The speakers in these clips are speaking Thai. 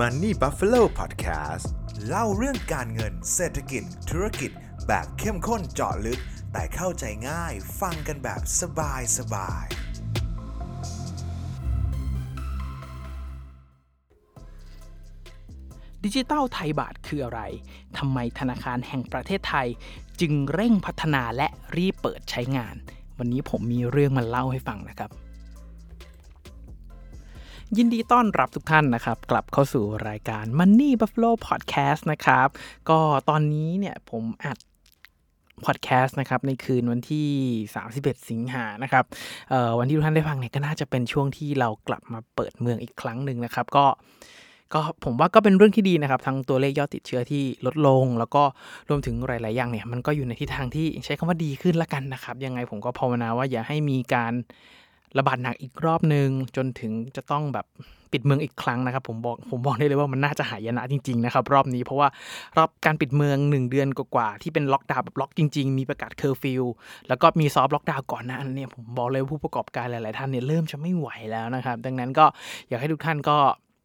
Money Buffalo Podcast เล่าเรื่องการเงินเศรษฐกิจ ธุรกิจ แบบเข้มข้นเจาะลึก แต่เข้าใจง่ายฟังกันแบบสบายสบาย ดิจิตัลไทยบาทคืออะไร ทำไมธนาคารแห่งประเทศไทย จึงเร่งพัฒนาและรีบเปิดใช้งาน วันนี้ผมมีเรื่องมาเล่าให้ฟังนะครับ ยินดีต้อนรับทุกท่านนะครับ กลับเข้าสู่รายการ Money Buffalo Podcast นะครับ ก็ตอนนี้เนี่ยผมอัดพอดแคสต์นะครับในคืนวันที่ 31 สิงหานะครับวันที่ทุกท่านได้ฟังเนี่ยก็น่าจะเป็นช่วงที่เรากลับมาเปิดเมืองอีกครั้งหนึ่งนะครับ ก็ก็ผมว่าก็เป็นเรื่องที่ดีนะครับ ทั้งตัวเลขยอดติดเชื้อที่ลดลง แล้วก็รวมถึงหลาย ๆ อย่างเนี่ย มันก็อยู่ในทิศทางที่ใช้คำว่าดีขึ้นละกันนะครับ ยังไงผมก็ภาวนาว่าอย่าให้มีการ ระบาดหนักอีกรอบหนึ่งจนถึงจะต้องแบบปิดเมืองอีกครั้งนะครับ ผมบอกผมบอกได้เลยว่ามันน่าจะหายนะจริงๆนะครับรอบนี้เพราะว่ารอบการปิดเมือง 1 เดือนกว่าๆที่เป็นล็อกดาวน์แบบล็อกจริง ๆ มีประกาศเคอร์ฟิวแล้วก็มี soft lockdown ก่อนหน้านั้นนี่ยผมบอกเลยว่าผู้ประกอบการหลายๆท่านเนี่ยเริ่มจะไม่ไหวแล้วนะครับ ดังนั้นก็อยากให้ทุกท่านก็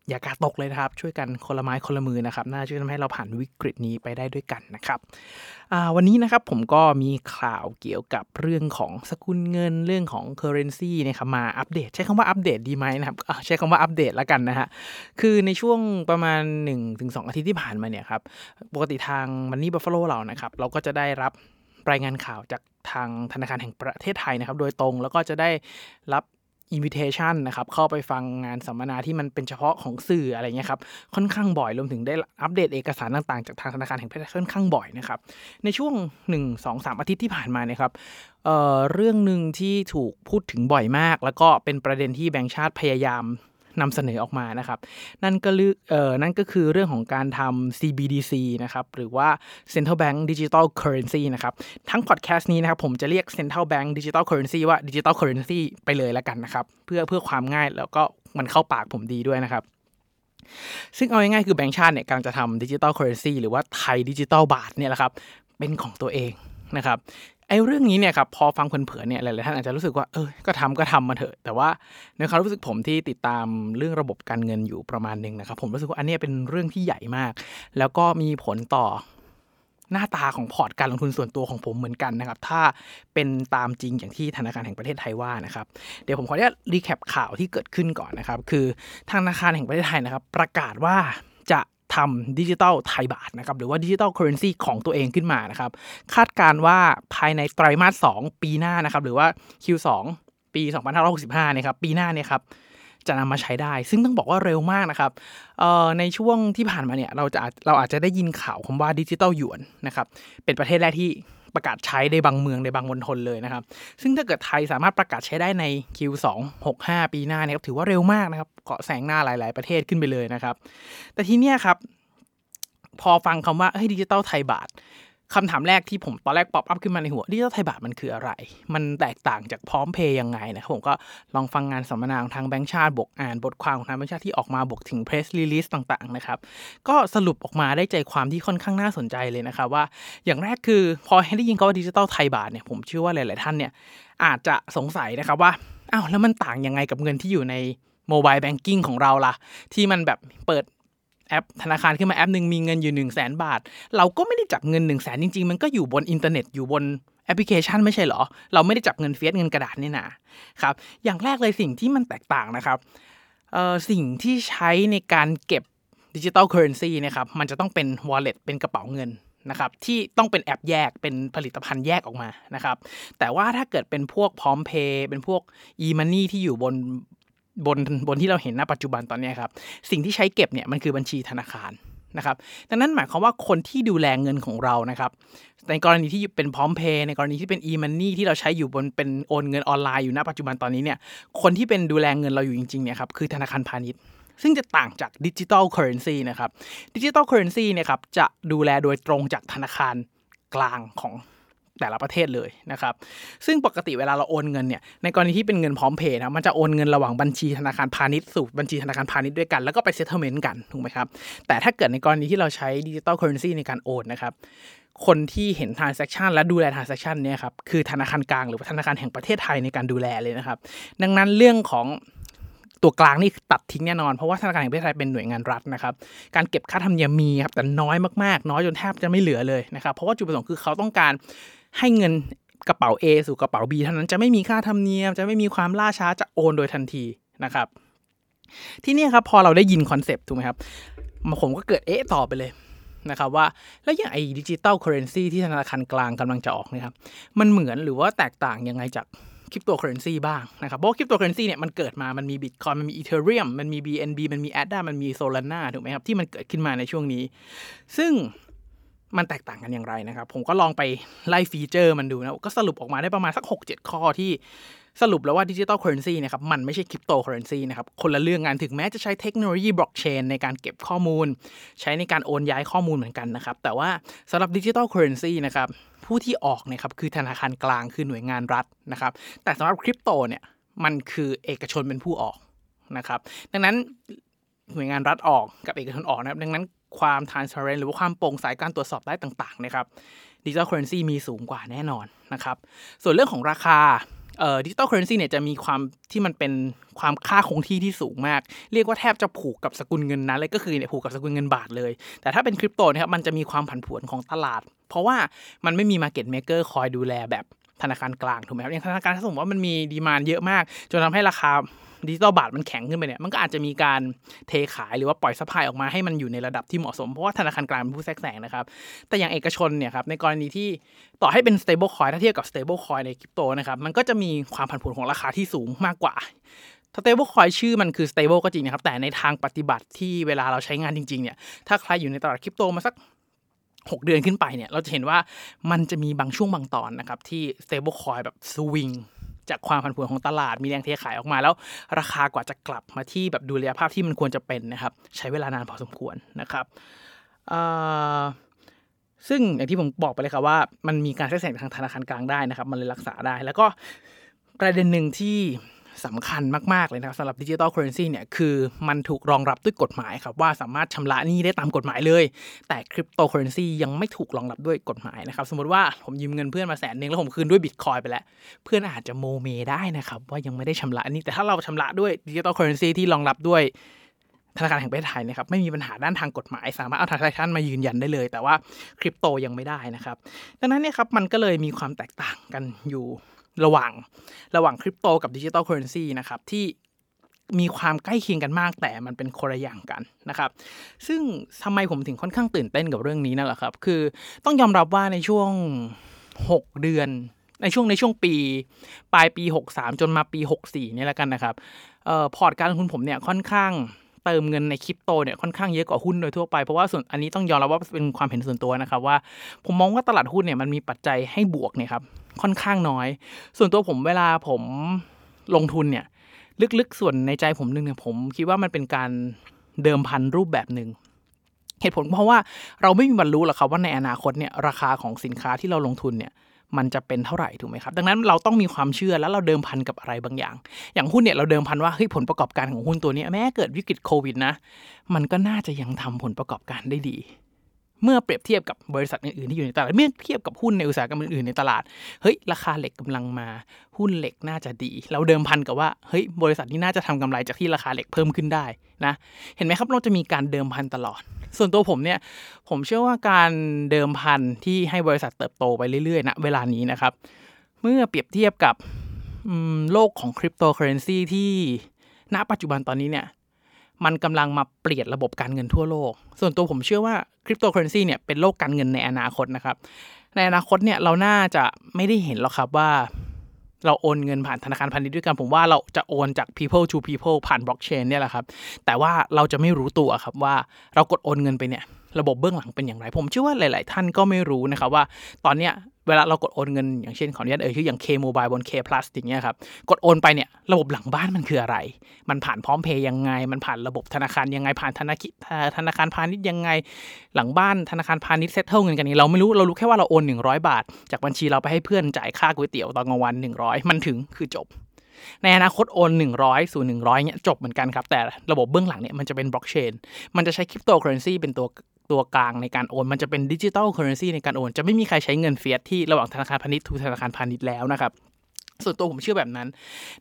อย่าการ์ดตกเลยนะครับ ช่วยกันคนละไม้คนละมือนะครับ น่าช่วยทำให้เราผ่านวิกฤตนี้ไปได้ด้วยกันนะครับวันนี้นะครับผมก็มีข่าวเกี่ยวกับเรื่องของสกุลเงินเรื่องของ Currency นะครับมาอัปเดต ใช้คำว่าอัปเดตดีไหมนะครับใช้คำว่าอัปเดตแล้วกันนะฮะคือในช่วงประมาณ 1-2 อาทิตย์ที่ผ่านมาเนี่ยครับปกติทาง Money Buffalo เรานะครับเราก็จะได้รับรายงานข่าวจากทางธนาคารแห่งประเทศไทยนะครับ โดยตรงแล้วก็จะได้รับ อินวิเทชันนะครับเข้าไปฟังงานสัมมนาที่มันเป็นเฉพาะของสื่ออะไรเงี้ยครับค่อนข้างบ่อยรวมถึงได้อัปเดตเอกสารต่างๆ จากทางธนาคารแห่งประเทศค่อนข้างบ่อยนะครับในช่วง 1 2 3 อาทิตย์ที่ผ่านมาเนี่ยครับเเรื่องหนึ่งที่ถูกพูดถึงบ่อยมาก แล้วก็เป็นประเด็นที่แบงก์ชาติพยายาม นำเสนอออกมานะครับ นั่นก็เอ่อนั่นก็คือเรื่องของการทำ CBDC นะครับหรือว่า Central Bank Digital Currency นะครับทั้งพอดแคสต์นี้นะครับผมจะเรียก Central Bank Digital Currency ว่า Digital Currency ไปเลยแล้วกันนะครับ เพื่อเพื่อความง่ายแล้วก็มันเข้าปากผมดีด้วยนะครับซึ่งเอาง่ายๆคือแบงก์ชาติเนี่ยกำลังจะทำดิจิ t a ลเคอร์เรนซีหรือว่าไทยดิจิ t a ลบาทเนี่ยแหละครับ เป็นของตัวเองนะครับ อ้เรื่องนี้เนี่ยครับพอฟังเพลินๆเนี่ยหลายๆท่านอาจจะรู้สึกว่าเออก็ทำก็ทำมาเถอะ แต่ว่าในความรู้สึกผมที่ติดตามเรื่องระบบการเงินอยู่ประมาณหนึ่งนะครับ ผมรู้สึกว่าอันนี้เป็นเรื่องที่ใหญ่มาก แล้วก็มีผลต่อหน้าตาของพอร์ตการลงทุนส่วนตัวของผมเหมือนกันนะครับ ถ้าเป็นตามจริงอย่างที่ธนาคารแห่งประเทศไทยว่านะครับ เดี๋ยวผมขออนุญาต recap ข่าวที่เกิดขึ้นก่อนนะครับ คือธนาคารแห่งประเทศไทยนะครับ ประกาศว่าจะ ทำ digital Thai baht นะครับหรือว่า digital currency ของตัวเองขึ้นมานะครับคาดการณ์ว่าภายในไตรมาส 2 ปีหน้านะครับหรือว่า Q2 ปี 2565เนี่ยครับปีหน้าเนี่ยครับจะนำมาใช้ได้ ซึ่งต้องบอกว่าเร็วมากนะครับในช่วงที่ผ่านมาเนี่ยเราจะเราอาจจะได้ยินข่าวคำว่าดิจิตอลหยวนนะครับเป็นประเทศแรกที่ ประกาศใช้ในบางเมืองในบางมณฑลเลยนะครับ ซึ่งถ้าเกิดไทยสามารถประกาศใช้ได้ใน Q2 65 ปีหน้าเนี่ยครับถือว่าเร็วมากนะครับเกาะแสงหน้าหลาย ๆ ประเทศขึ้นไปเลยนะครับ แต่ทีเนี้ยครับพอฟังคำว่าเฮ้ย digital Thai baht คำถามแรกที่ผมตอนแรก pop up ขึ้นมาในหัว digital Thai baht มันคืออะไร มันแตกต่างจากพร้อมเพย์ยังไงนะครับผมก็ลองฟังงานสัมมนาของทางแบงค์ชาติบวกอ่านบทความของทางแบงค์ชาติที่ออกมาบวกถึง press release ต่างๆนะครับก็สรุปออกมาได้ใจความที่ค่อนข้างน่าสนใจเลยนะครับว่า อย่างแรกคือพอให้ได้ยินคำว่า digital Thai baht เนี่ยผมเชื่อว่าหลาย ๆ ท่านเนี่ยอาจจะสงสัยนะครับว่าอ้าวแล้วมันต่างยังไงกับเงินที่อยู่ใน mobile banking ของเราล่ะ ที่มันแบบเปิด แอปธนาคารขึ้นมาแอปหนึ่งมีเงินอยู่1นึ่งแสนบาท เราก็ไม่ได้จับเงิน1นึ่งแสนจริง ๆ มันก็อยู่บนอินเทอร์เน็ตอยู่บนแอปพลิเคชันไม่ใช่เหรอ เราไม่ได้จับเงิน fiat เงินกระดาษนี่นะครับ อย่างแรกเลยสิ่งที่มันแตกต่างนะครับสิ่งที่ใช้ในการเก็บ digital currency นะครับ มันจะต้องเป็น wallet เป็นกระเป๋าเงินนะครับ ที่ต้องเป็นแอปแยก เป็นผลิตภัณฑ์แยกออกมานะครับ แต่ว่าถ้าเกิดเป็นพวกพร้อมเพย์เป็นพวก e-money ที่อยู่บน บนบนที่เราเห็นณปัจจุบันตอนนี้ครับ สิ่งที่ใช้เก็บเนี่ยมันคือบัญชีธนาคารนะครับ ดังนั้นหมายความว่าคนที่ดูแลเงินของเรานะครับ ในกรณีที่เป็นพร้อมเพย์ในกรณีที่เป็น e-money ที่เราใช้อยู่บนเป็นโอนเงินออนไลน์อยู่ณปัจจุบันตอนนี้เนี่ย คนที่เป็นดูแลเงินเราอยู่จริงๆเนี่ยครับคือธนาคารพาณิชย์ ซึ่งจะต่างจากดิจิ t a ลเคอร์เรนซีนะครับ ดิจิ t a ลเคอร์เรนซีเนี่ยครับจะดูแลโดยตรงจากธนาคารกลางของ แต่ละประเทศเลยนะครับซึ่งปกติเวลาเราโอนเงินเนี่ยในกรณีที่เป็นเงินพร้อมเพย์นะมันจะโอนเงินระหว่างบัญชีธนาคารพาณิชย์สู่บัญชีธนาคารพาณิชย์ด้วยกันแล้วก็ไปเซ t เ e เมนต์กันถูกไหมครับแต่ถ้าเกิดในกรณีที่เราใช้ digital currency ในการโอนนะครับคนที่เห็น transaction และดูแล transaction เนี่ยครับคือธนาคารกลางหรือธนาคารแห่งประเทศไทยในการดูแลเลยนะครับ ดังนั้นเรื่องของตัวกลางนี่ตัดทิ้งแน่นอน เพราะว่าธนาคารแห่งประเทศไทยเป็นหน่วยงานรัฐนะครับ การเก็บค่าธรรมเนียมมีครับแต่น้อยมากๆ น้อยจนแทบจะไม่เหลือเลยนะครับ เพราะว่าจุดประสงค์คือเขาต้องการ ให้เงินกระเป๋า A สู่กระเป๋า B เท่านั้นจะไม่มีค่าธรรมเนียม จะไม่มีความล่าช้าจะโอนโดยทันทีนะครับ ทีนี้ครับพอเราได้ยินคอนเซปต์ถูกไหมครับผมก็เกิดเอ๊ะต่อไปเลยนะครับว่าแล้วอย่างไอ้ digital currency ที่ธนาคารกลางกำลังจะออกนะครับมันเหมือนหรือว่าแตกต่างยังไงจากคริปโตเคอเรนซีบ้างนะครับเพราะคริปโตเคอเรนซีเนี่ยมันเกิดมา มันมีบิตคอยมันมี Ethereum มันมี BNB มันมี ADA มันมี Solana ถูกไหมครับที่มันเกิดขึ้นมาในช่วงนี้ ซึ่ง มันแตกต่างกันอย่างไรนะครับ ผมก็ลองไปไล่ฟีเจอร์มันดูนะ ก็สรุปออกมาได้ประมาณสัก 6-7 ข้อที่สรุปแล้วว่า digital currency นะครับมันไม่ใช่คริปโตเคอเรนซีนะครับคนละเรื่องกันถึงแม้จะใช้เทคโนโลยีบล็อกเชนในการเก็บข้อมูล ใช้ในการโอนย้ายข้อมูลเหมือนกันนะครับ แต่ว่าสำหรับ digital currency นะครับผู้ที่ออกนะครับคือธนาคารกลางคือหน่วยงานรัฐนะครับ แต่สำหรับคริปโตเนี่ยมันคือเอกชนเป็นผู้ออกนะครับ ดังนั้นหน่วยงานรัฐออกกับเอกชนออกนะครับ ดังนั้น ความ transparent หรือว่าความโปร่งใสการตรวจสอบได้ต่างๆนะครับ digital currency มีสูงกว่าแน่นอนนะครับส่วนเรื่องของราคา digital currency เนี่ยจะมีความที่มันเป็นความค่าคงที่ที่สูงมาก เรียกว่าแทบจะผูกกับสกุลเงินนั้นเลยก็คือเนี่ยผูกกับสกุลเงินบาทเลย แต่ถ้าเป็นคริปโตนะครับมันจะมีความผันผวนของตลาด เพราะว่ามันไม่มี market maker คอยดูแลแบบธนาคารกลางถูกไหมครับอย่างธนาคารถ้าสมมติว่ามันมี demand เยอะมาก จนทำให้ราคา ดิจิตอลบาทมันแข็งขึ้นไปเนี่ยมันก็อาจจะมีการเทขายหรือว่าปล่อย supply ออกมาให้มันอยู่ในระดับที่เหมาะสม เพราะว่าธนาคารกลางเป็นผู้แทรกแซงนะครับ แต่อย่างเอกชนเนี่ยครับในกรณีที่ต่อให้เป็น stable coin ถ้าเทียบกับ stable coin ในคริปโตนะครับมันก็จะมีความผันผวนของราคาที่สูงมากกว่า stable coin ชื่อมันคือ stable ก็จริงนะครับ แต่ในทางปฏิบัติที่เวลาเราใช้งานจริง ๆ เนี่ย ถ้าใครอยู่ในตลาดคริปโตมาสัก 6 เดือนขึ้นไปเนี่ย เราจะเห็นว่ามันจะมีบางช่วงบางตอนนะครับ ที่ stable coin แบบสวิง จากความผันผวนของตลาดมีแรงเทขายออกมาแล้ว ราคากว่าจะกลับมาที่แบบดูแลภาพที่มันควรจะเป็นนะครับ ใช้เวลานานพอสมควรนะครับซึ่งอย่างที่ผมบอกไปเลยครับว่ามันมีการแทรกแซงทางธนาคารกลางได้นะครับ มันเลยรักษาได้ แล้วก็ประเด็นหนึ่งที่ สำคัญมาก ๆ เลยนะครับสำหรับ digital currency เนี่ยคือมันถูกรองรับด้วยกฎหมายครับ ว่าสามารถชำระหนี้ได้ตามกฎหมายเลย แต่คริปโตเคอเรนซียังไม่ถูกรองรับด้วยกฎหมายนะครับ สมมติว่าผมยืมเงินเพื่อนมาแสนหนึ่งแล้วผมคืนด้วยบิตคอยไปแล้ว เพื่อนอาจจะโมเมได้นะครับ ว่ายังไม่ได้ชำระหนี้แต่ถ้าเราชำระด้วย digital currency ที่รองรับด้วยธนาคารแห่งประเทศไทยนะครับไม่มีปัญหาด้านทางกฎหมาย สามารถเอาทางธนาคารมายืนยันได้เลย แต่ว่าคริปโตยังไม่ได้นะครับ ดังนั้นเนี่ยครับมันก็เลยมีความแตกต่างกันอยู่ ระหว่างระหว่างคริปโตกับ digital currency นะครับที่มีความใกล้เคียงกันมากแต่มันเป็นคนละอย่างกันนะครับ ซึ่งทำไมผมถึงค่อนข้างตื่นเต้นกับเรื่องนี้นั่นแหละครับ คือต้องยอมรับว่าในช่วง 6 เดือน ในช่วงในช่วงปี ปลายปี 63 จนมาปี 64นี่แล้วกันนะครับเออพอร์ตการลงทุนผมเนี่ยค่อนข้าง เติมเงินในคริปโตเนี่ยค่อนข้างเยอะกว่าหุ้นโดยทั่วไป เพราะว่าส่วนอันนี้ต้องยอมรับว่าเป็นความเห็นส่วนตัวนะครับว่า ผมมองว่าตลาดหุ้นเนี่ยมันมีปัจจัยให้บวกเนี่ยครับค่อนข้างน้อย ส่วนตัวผมเวลาผมลงทุนเนี่ยลึกๆส่วนในใจผมนึงเนี่ยผมคิดว่ามันเป็นการเดิมพันรูปแบบหนึ่งเหตุผลเพราะว่าเราไม่มีบรรลุหรอกครับว่าในอนาคตเนี่ยราคาของสินค้าที่เราลงทุนเนี่ย มันจะเป็นเท่าไหร่ถูกไหมครับ ดังนั้นเราต้องมีความเชื่อแล้วเราเดิมพันกับอะไรบางอย่าง อย่างหุ้นเนี่ยเราเดิมพันว่าเฮ้ยผลประกอบการของหุ้นตัวนี้แม้เกิดวิกฤตโควิดนะมันก็น่าจะยังทำผลประกอบการได้ดี เมื่อเปรียบเทียบกับบริษัทอื่นๆที่อยู่ในตลาดเมื่อเทียบกับหุ้นในอุตสาหกรรมอื่นๆในตลาดเฮ้ยราคาเหล็กกำลังมา หุ้นเหล็กน่าจะดี เราเดิมพันกับว่าเฮ้ยบริษัทนี้น่าจะทำกำไรจากที่ราคาเหล็กเพิ่มขึ้นได้นะเห็นไหมครับเราจะมีการเดิมพันตลอด ส่วนตัวผมเนี่ยผมเชื่อว่าการเดิมพันที่ให้บริษัทเติบโตไปเรื่อยๆนะเวลานี้นะครับ เมื่อเปรียบเทียบกับโลกของคริปโตเคอเรนซีที่ณปัจจุบันตอนนี้เนี่ย มันกำลังมาเปลี่ยนระบบการเงินทั่วโลก ส่วนตัวผมเชื่อว่าคริปโตเคอเรนซีเนี่ยเป็นโลกการเงินในอนาคตนะครับ ในอนาคตเนี่ยเราน่าจะไม่ได้เห็นหรอกครับว่า เราโอนเงินผ่านธนาคารพาณิชย์ด้วยกัน ผมว่าเราจะโอนจาก people to people ผ่านบล็อกเชนเนี่ยแหละครับ แต่ว่าเราจะไม่รู้ตัวครับว่าเรากดโอนเงินไปเนี่ยระบบเบื้องหลังเป็นอย่างไร ผมเชื่อว่าหลาย ๆ ท่านก็ไม่รู้นะครับว่าตอนเนี้ย เวลาเรากดโอนเงินอย่างเช่นขออนุญาตเอ่ยชื่ออย่าง K Mobile บน K Plus อย่างเงี้ยครับ กดโอนไปเนี่ยระบบหลังบ้านมันคืออะไร มันผ่านพร้อมเพย์ยังไง มันผ่านระบบธนาคารยังไง ผ่านธนาคารธนาคารพาณิชย์ยังไง หลังบ้านธนาคารพาณิชย์ settle เงินกันนี้เราไม่รู้ เรารู้แค่ว่าเราโอน 100 บาท จากบัญชีเราไปให้เพื่อนจ่ายค่าก๋วยเตี๋ยวตอนกลางวัน 100 มันถึงคือจบ ในอนาคตโอน 100 สู่ 100เนี่ยจบเหมือนกันครับ แต่ระบบเบื้องหลังเนี่ยมันจะเป็นบล็อกเชน มันจะใช้คริปโตเคอเรนซีเป็นตัว ตัวกลางในการโอน มันจะเป็น digital currency ในการโอน จะไม่มีใครใช้เงิน fiat ที่ระหว่างธนาคารพาณิชย์ to ธนาคารพาณิชย์แล้วนะครับส่วนตัวผมเชื่อแบบนั้น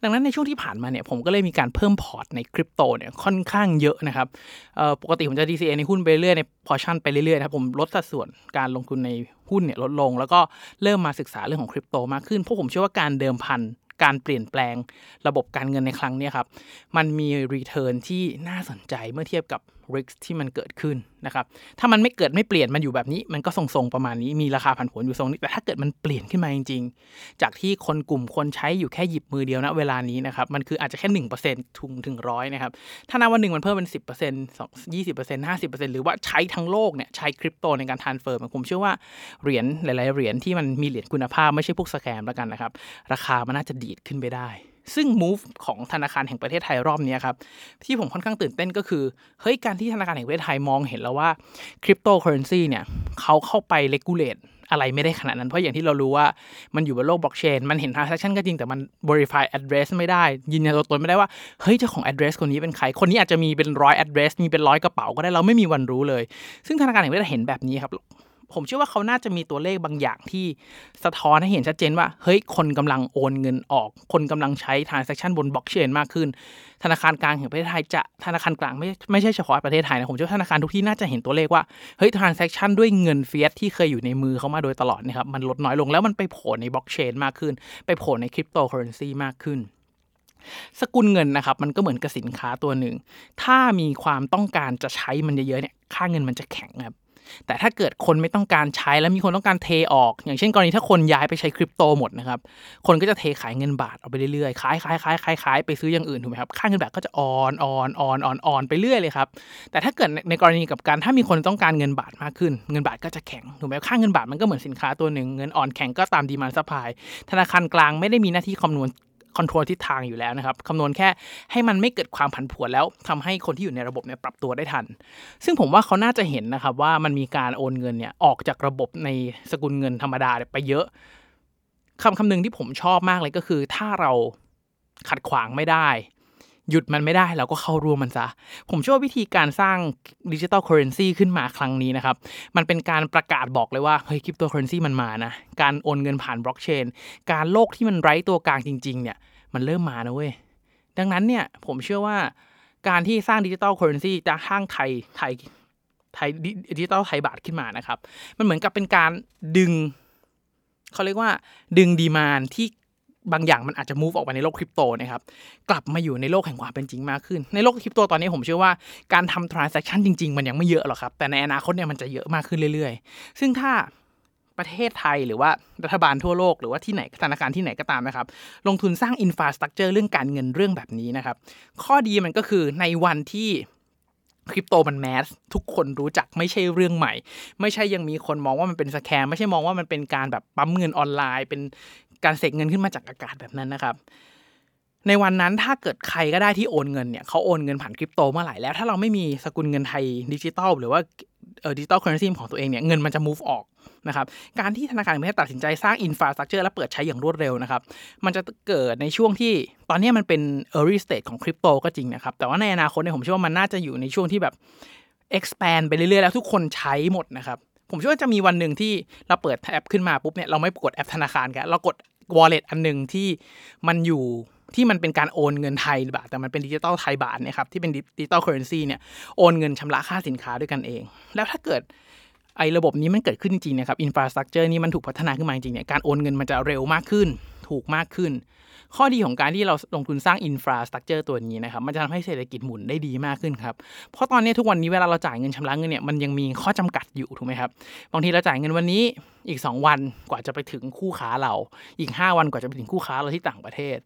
ดังนั้นในช่วงที่ผ่านมาเนี่ยผมก็เลยมีการเพิ่มพอร์ตในคริปโตเนี่ยค่อนข้างเยอะนะครับปกติผมจะ DCA ในหุ้นไปเรื่อยในพอชั่นไปเรื่อยๆนะครับผมลดสัดส่วนการลงทุนในหุ้นเนี่ยลดลง แล้วก็เริ่มมาศึกษาเรื่องของคริปโตมากขึ้นเพราะผมเชื่อว่าการเดิมพันการเปลี่ยนแปลงระบบการเงินในครั้งนี้ครับมันมี return ที่น่าสนใจเมื่อเทียบกับ risk ที่มันเกิดขึ้นนะครับ ถ้ามันไม่เกิดไม่เปลี่ยนมันอยู่แบบนี้ มันก็ทรงๆประมาณนี้มีราคาผันผวนอยู่ทรงนี้ แต่ถ้าเกิดมันเปลี่ยนขึ้นมาจริง ๆ จากที่คนกลุ่มคนใช้อยู่แค่หยิบมือเดียวนะเวลานี้นะครับ มันคืออาจจะแค่หนึ่งเปอร์เซ็นต์ถึงถึงร้อยนะครับ ถ้านับวันหนึ่งมันเพิ่มเป็นสิบเปอร์เซ็นต์สองยี่สิบเปอร์เซ็นต์ห้าสิบเปอร์เซ็นต์หรือว่าใช้ทั้งโลกเนี่ยใช้คริปโตในการ transfer ผมเชื่อว่าเหรียญหลาย ๆเหรียญที่มันมีเหรียญคุณภาพไม่ใช่พวก scam แล้วกันนะครับราคามันน่าจะดีดขึ้นไปได้ ซึ่ง move ของธนาคารแห่งประเทศไทยรอบนี้ครับ ที่ผมค่อนข้างตื่นเต้นก็คือ เฮ้ย การที่ธนาคารแห่งประเทศไทยมองเห็นแล้วว่าคริปโตเคอเรนซีเนี่ยเขาเข้าไป regulate อะไรไม่ได้ขนาดนั้น เพราะอย่างที่เรารู้ว่ามันอยู่บนโลกบล็อกเชน มันเห็น transaction ก็จริงแต่มัน verify address ไม่ได้ ยืนยันตัวตนไม่ได้ว่า เฮ้ย เจ้าของ address คนนี้เป็นใคร คนนี้อาจจะมีเป็นร้อย address มีเป็นร้อยกระเป๋าก็ได้เราไม่มีวันรู้เลย ซึ่งธนาคารแห่งประเทศไทยเห็นแบบนี้ครับ ผมเชื่อว่าเขาน่าจะมีตัวเลขบางอย่างที่สะท้อนให้เห็นชัดเจนว่า เฮ้ย คนกำลังโอนเงินออก คนกำลังใช้ transaction บนบล็อกเชนมากขึ้น ธนาคารกลางแห่งประเทศไทยจะธนาคารกลางไม่ไม่ใช่เฉพาะประเทศไทยนะ ผมเชื่อธนาคารทุกที่น่าจะเห็นตัวเลขว่า เฮ้ย transaction ด้วยเงิน fiat ที่เคยอยู่ในมือเขามาโดยตลอดนะครับ มันลดน้อยลงแล้วมันไปโผล่ในบล็อกเชนมากขึ้น ไปโผล่ในคริปโตเคอเรนซีมากขึ้นสกุลเงินนะครับมันก็เหมือนกับสินค้าตัวหนึ่ง ถ้ามีความต้องการจะใช้มันเยอะๆเนี่ยค่าเงินมันจะแข็งครับ แต่ถ้าเกิดคนไม่ต้องการใช้แล้วมีคนต้องการเทออก อย่างเช่นกรณีถ้าคนย้ายไปใช้คริปโตหมดนะครับ คนก็จะเทขายเงินบาทออกไปเรื่อยๆ ขายขายขายขายขายไปซื้ออย่างอื่นถูกไหมครับ ค่าเงินบาทก็จะอ่อนอ่อนอ่อนอ่อนอ่อนไปเรื่อยเลยครับ แต่ถ้าเกิดในกรณีกลับกันถ้ามีคนต้องการเงินบาทมากขึ้น เงินบาทก็จะแข็งถูกไหมค่าเงินบาทมันก็เหมือนสินค้าตัวหนึ่ง เงินอ่อนแข็งก็ตาม demand supply ธนาคารกลางไม่ได้มีหน้าที่คำนวณ control ทิศทางอยู่แล้วนะครับคำนวณแค่ให้มันไม่เกิดความผันผวนแล้วทำให้คนที่อยู่ในระบบเนี่ยปรับตัวได้ทัน ซึ่งผมว่าเขาน่าจะเห็นนะครับว่ามันมีการโอนเงินเนี่ยออกจากระบบในสกุลเงินธรรมดาไปเยอะคำคำหนึ่งที่ผมชอบมากเลยก็คือ ถ้าเราขัดขวางไม่ได้ หยุดมันไม่ได้เราก็เข้าร่วมมันซะ ผมเชื่อว่าวิธีการสร้าง digital currency ขึ้นมาครั้งนี้นะครับ มันเป็นการประกาศบอกเลยว่า เฮ้ยคริปโตเคอเรนซีมันมานะ การโอนเงินผ่านบล็อกเชน การโลกที่มันไร้ตัวกลางจริง ๆ เนี่ย มันเริ่มมานะเว้ย ดังนั้นเนี่ยผมเชื่อว่าการที่สร้าง digital currency จะห้างไทยไทยไทย digital Thai baht ขึ้นมานะครับ มันเหมือนกับเป็นการดึงเขาเรียกว่าดึงดีมานที่ บางอย่างมันอาจจะ move ออกไปในโลกคริปโตนะครับกลับมาอยู่ในโลกแห่งความเป็นจริงมากขึ้น ในโลกคริปโตตอนนี้ผมเชื่อว่าการทำ transaction จริง ๆ มันยังไม่เยอะหรอกครับ แต่ในอนาคตเนี่ยมันจะเยอะมากขึ้นเรื่อย ๆ ซึ่งถ้าประเทศไทยหรือว่ารัฐบาลทั่วโลกหรือว่าที่ไหนธนาคารที่ไหนก็ตามนะครับ ลงทุนสร้างอินฟาสตรักเจอร์เรื่องการเงินเรื่องแบบนี้นะครับ ข้อดีมันก็คือในวันที่คริปโตมันแมสทุกคนรู้จักไม่ใช่เรื่องใหม่ ไม่ใช่ยังมีคนมองว่ามันเป็น scam ไม่ใช่มองว่ามันเป็นการแบบปั๊มเงินออนไลน์ เป็น การเสกเงินขึ้นมาจากอากาศแบบนั้นนะครับ ในวันนั้นถ้าเกิดใครก็ได้ที่โอนเงินเนี่ยเขาโอนเงินผ่านคริปโตเมื่อไหร่แล้ว ถ้าเราไม่มีสกุลเงินไทยดิจิตอลหรือว่า digital currency ของตัวเองเนี่ยเงินมันจะ move ออกนะครับการที่ธนาคารแห่งประเทศตัดสินใจสร้าง infrastructure และเปิดใช้อย่างรวดเร็วนะครับ มันจะเกิดในช่วงที่ตอนนี้มันเป็น early stage ของคริปโตก็จริงนะครับ แต่ว่าในอนาคตเนี่ยผมเชื่อว่ามันน่าจะอยู่ในช่วงที่แบบ expand ไปเรื่อยๆ แล้วทุกคนใช้หมดนะครับ ผมเชื่อว่าจะมีวันหนึ่งที่เราเปิดแอปขึ้นมาปุ๊บเนี่ยเราไม่กดแอปธนาคารกันเรากด wallet อันหนึ่งที่มันอยู่ที่มันเป็นการโอนเงินไทยบาทแต่มันเป็น digital Thai baht เนี่ยครับที่เป็น digital currency เนี่ยโอนเงินชำระค่าสินค้าด้วยกันเอง แล้วถ้าเกิดไอ้ระบบนี้มันเกิดขึ้นจริงๆนะครับ infrastructure นี้มันถูกพัฒนาขึ้นมาจริงๆเนี่ยการโอนเงินมันจะเร็วมากขึ้น ถูกมากขึ้น ข้อดีของการที่เราลงทุนสร้าง infrastructure ตัวนี้นะครับ มันจะทำให้เศรษฐกิจหมุนได้ดีมากขึ้นครับ เพราะตอนนี้ทุกวันนี้เวลาเราจ่ายเงินชำระเงินเนี่ยมันยังมีข้อจำกัดอยู่ถูกไหมครับ บางทีเราจ่ายเงินวันนี้อีก 2 วันกว่าจะไปถึงคู่ค้าเรา อีก 5 วันกว่าจะไปถึงคู่ค้าเราที่ต่างประเทศ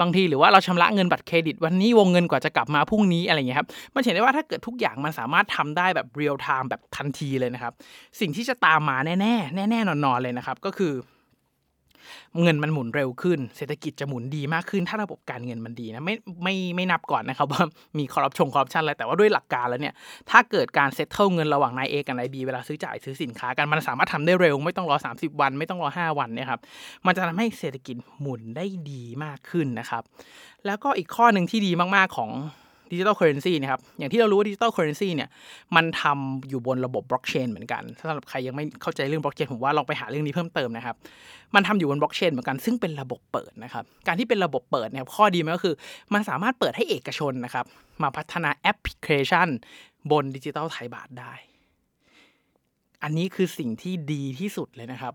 บางทีหรือว่าเราชำระเงินบัตรเครดิต วันนี้วงเงินกว่าจะกลับมาพรุ่งนี้อะไรเงี้ยครับ มันเห็นได้ว่าถ้าเกิดทุกอย่างมันสามารถทำได้แบบเรียลไทม์แบบทันทีเลยนะครับ สิ่งที่จะตามมาแน่ๆแน่ๆนอนๆเลยนะครับก็คือ เงินมันหมุนเร็วขึ้น เศรษฐกิจจะหมุนดีมากขึ้น ถ้าระบบการเงินมันดีนะไม่ไม่ไม่นับก่อนนะครับว่ามีคอร์รัปชงคอร์รัปชันอะไรแต่ว่าด้วยหลักการแล้วเนี่ยถ้าเกิดการ settle เงินระหว่างนายเอกับนายบีเวลาซื้อจ่ายซื้อสินค้ากันมันสามารถทำได้เร็ว ไม่ต้องรอ 30 วัน ไม่ต้องรอ 5 วันเนี่ยครับมันจะทำให้เศรษฐกิจหมุนได้ดีมากขึ้นนะครับแล้วก็อีกข้อหนึ่งที่ดีมากๆของ digital currency นะครับอย่างที่เรารู้ว่า digital currency เนี่ยมันทำอยู่บนระบบบล็อกเชนเหมือนกันสำหรับใครยังไม่เข้าใจเรื่องบล็อกเชนผมว่าลองไปหาเรื่องนี้เพิ่มเติมนะครับมันทำอยู่บนบล็อกเชนเหมือนกันซึ่งเป็นระบบเปิดนะครับการที่เป็นระบบเปิดเนี่ยข้อดีมันก็คือ มันสามารถเปิดให้เอกชนนะครับมาพัฒนาแอปพลิเคชัน บน digital Thai baht ได้ อันนี้คือสิ่งที่ดีที่สุดเลยนะครับ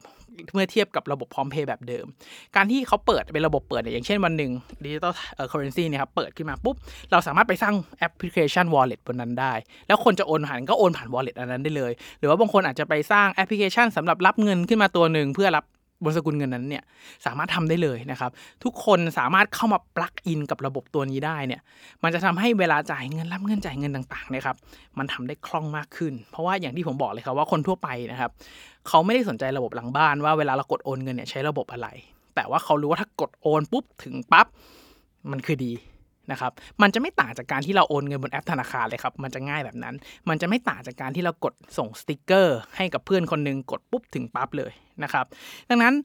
เมื่อเทียบกับระบบพร้อมเพย์แบบเดิม การที่เขาเปิดเป็นระบบเปิดเนี่ยอย่างเช่นวันหนึ่งดิจิตอลเอ่อ currency เนี่ยครับเปิดขึ้นมาปุ๊บ เราสามารถไปสร้างแอปพลิเคชัน wallet บนนั้นได้ แล้วคนจะโอนผ่านก็โอนผ่าน wallet อันนั้นได้เลย หรือว่าบางคนอาจจะไปสร้างแอปพลิเคชันสำหรับรับเงินขึ้นมาตัวหนึ่งเพื่อรับ บนสกุลเงินนั้นเนี่ยสามารถทำได้เลยนะครับ ทุกคนสามารถเข้ามา plug in กับระบบตัวนี้ได้เนี่ยมันจะทำให้เวลาจ่ายเงินรับเงินจ่ายเงินต่างๆนะครับมันทำได้คล่องมากขึ้น เพราะว่าอย่างที่ผมบอกเลยครับว่าคนทั่วไปนะครับเขาไม่ได้สนใจระบบหลังบ้านว่าเวลาเรากดโอนเงินเนี่ยใช้ระบบอะไร แต่ว่าเขารู้ว่าถ้ากดโอนปุ๊บถึงปั๊บมันคือดี นะครับ มันจะไม่ต่างจากการที่เราโอนเงินบนแอปธนาคารเลยครับ มันจะง่ายแบบนั้น มันจะไม่ต่างจากการที่เรากดส่งสติกเกอร์ให้กับเพื่อนคนหนึ่งกดปุ๊บถึงปั๊บเลยนะครับ ดังนั้น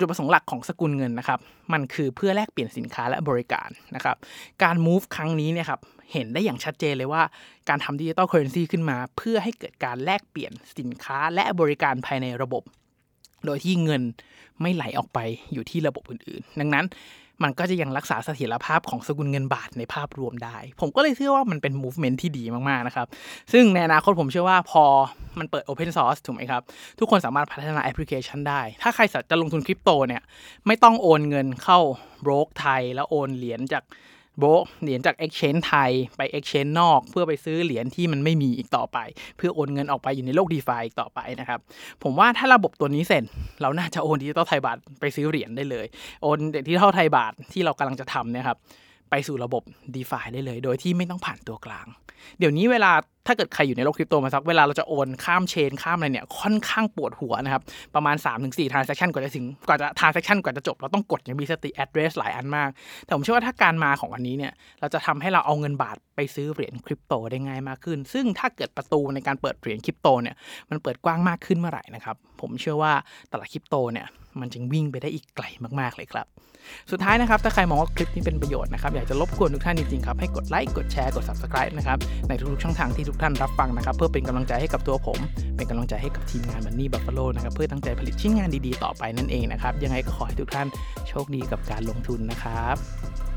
จุดประสงค์หลักของสกุลเงินนะครับ มันคือเพื่อแลกเปลี่ยนสินค้าและบริการนะครับ การ move ครั้งนี้เนี่ยครับ เห็นได้อย่างชัดเจนเลยว่าการทำดิจิ t a ลเคอร์เรนซีขึ้นมา เพื่อให้เกิดการแลกเปลี่ยนสินค้าและบริการภายในระบบ โดยที่เงินไม่ไหลออกไปอยู่ที่ระบบอื่นๆ ดังนั้น มันก็จะยังรักษาเสถียรภาพของสกุลเงินบาทในภาพรวมได้ ผมก็เลยเชื่อว่ามันเป็น movement ที่ดีมากๆนะครับ ซึ่งในอนาคตผมเชื่อว่าพอมันเปิด Open Source ถูกไหมครับ ทุกคนสามารถพัฒนาแอปพลิเคชันได้ ถ้าใครจะลงทุนคริปโตเนี่ยไม่ต้องโอนเงินเข้าโบรกไทย แล้วโอนเหรียญจากโบะเหรียญจาก Exchange ไทยไป Exchange นอก เพื่อไปซื้อเหรียญที่มันไม่มีอีกต่อไป เพื่อโอนเงินออกไปอยู่ในโลก d e f าอีกต่อไปนะครับผมว่าถ้าระบบตัวนี้เสร็จ เราน่าจะโอนดิจิตอลไทยบาทไปซื้อเหรียญได้เลย โอนดิจิตอลไทยบาทที่เรากำลังจะทำเนี่ยครับ ไปสู่ระบบ d e f าได้เลย โดยที่ไม่ต้องผ่านตัวกลาง เดี๋ยวนี้เวลาถ้าเกิดใครอยู่ในโลกคริปโตมาสักเวลาเราจะโอนข้ามเชนข้ามอะไรเนี่ยค่อนข้างปวดหัวนะครับ ประมาณ 3-4 transaction กว่าจะถึงกว่าจะ transaction กว่าจะจบ เราต้องกดย่างมีสติ address หลายอันมาก แต่ผมเชื่อว่าถ้าการมาของอันนี้เนี่ยเราจะทำให้เราเอาเงินบาทไปซื้อเหรียญคริปโตได้ง่ายมากขึ้น ซึ่งถ้าเกิดประตูในการเปิดเหรียญคริปโตเนี่ยมันเปิดกว้างมากขึ้นเมื่อไหร่นะครับผมเชื่อว่าตลาดคริปโตเนี่ยมันจึงวิ่งไปได้อีกไกลมากๆเลยครับ สุดท้ายนะครับ ถ้าใครมองว่าคลิปนี้เป็นประโยชน์นะครับ อยากจะรบกวนทุกท่านจริงๆครับ ให้กดไลค์ กดแชร์ กด subscribe นะครับ ในทุกๆช่องทางที่ทุกท่านรับฟังนะครับ เพื่อเป็นกำลังใจให้กับตัวผม เป็นกำลังใจให้กับทีมงาน Money Buffalo นะครับ เพื่อตั้งใจผลิตชิ้นงานดีๆ ต่อไปนั่นเองนะครับ ยังไงก็ขอให้ทุกท่านโชคดีกับการลงทุนนะครับ